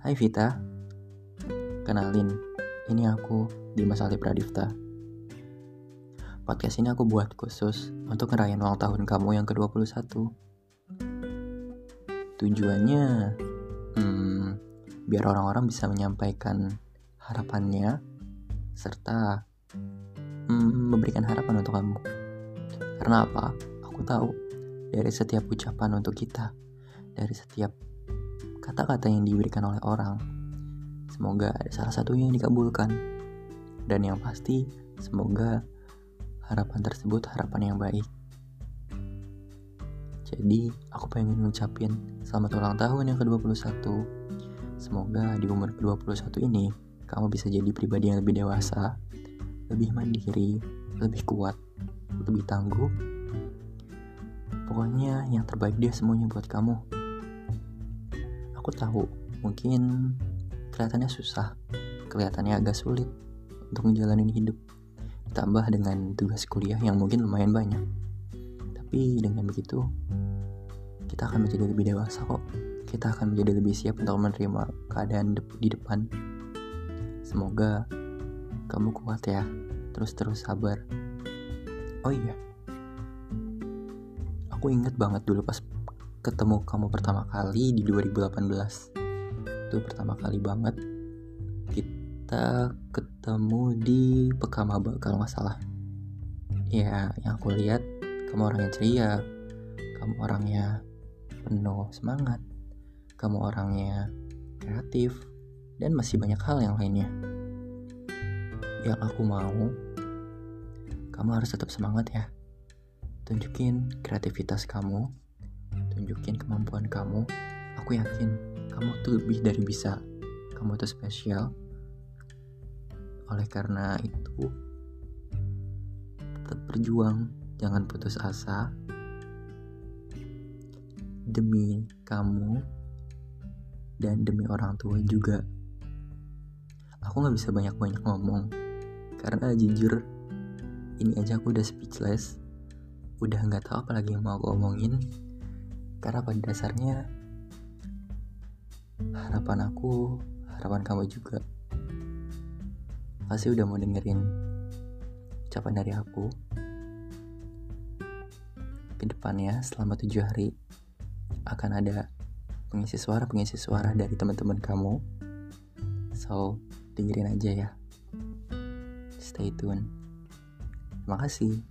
Hai Vita, kenalin, ini aku Dimas Ali Pradipta. Podcast ini aku buat khusus untuk ngerayain ulang tahun kamu yang ke-21. Tujuannya, hmm, biar orang-orang bisa menyampaikan harapannya, serta hmm, memberikan harapan untuk kamu. Karena apa? Aku tahu dari setiap ucapan untuk kita, dari setiap kata-kata yang diberikan oleh orang, semoga ada salah satunya yang dikabulkan. Dan yang pasti, semoga harapan tersebut harapan yang baik. Jadi, aku pengen ngucapin selamat ulang tahun yang ke-21. Semoga di umur ke-21 ini, kamu bisa jadi pribadi yang lebih dewasa, lebih mandiri, lebih kuat, lebih tangguh. Pokoknya yang terbaik dia semuanya buat kamu. Aku tahu, mungkin kelihatannya susah, kelihatannya agak sulit untuk menjalani hidup. Ditambah dengan tugas kuliah yang mungkin lumayan banyak. Tapi dengan begitu, kita akan menjadi lebih dewasa kok. Kita akan menjadi lebih siap untuk menerima keadaan di depan. Semoga kamu kuat ya. Terus-terus sabar. Oh iya. Aku inget banget dulu pas ketemu kamu pertama kali di 2018. Itu pertama kali banget kita ketemu di Pekamaba kalau nggak salah. Ya, yang aku lihat kamu orangnya ceria, kamu orangnya penuh semangat, kamu orangnya kreatif, dan masih banyak hal yang lainnya. Yang aku mau, kamu harus tetap semangat ya. Tunjukin kreativitas kamu, tunjukin kemampuan kamu. Aku yakin kamu tuh lebih dari bisa. Kamu tuh spesial. Oleh karena itu, tetap berjuang, jangan putus asa. Demi kamu dan demi orang tua juga. Aku gak bisa banyak-banyak ngomong karena jujur ini aja aku udah speechless, udah nggak tahu apa lagi yang mau aku omongin. Karena pada dasarnya harapan aku, harapan kamu juga pasti udah mau dengerin ucapan dari aku. Ke depannya selama tujuh hari akan ada pengisi suara pengisi suara dari teman-teman kamu. So dengerin aja ya. Stay tune. Terima kasih.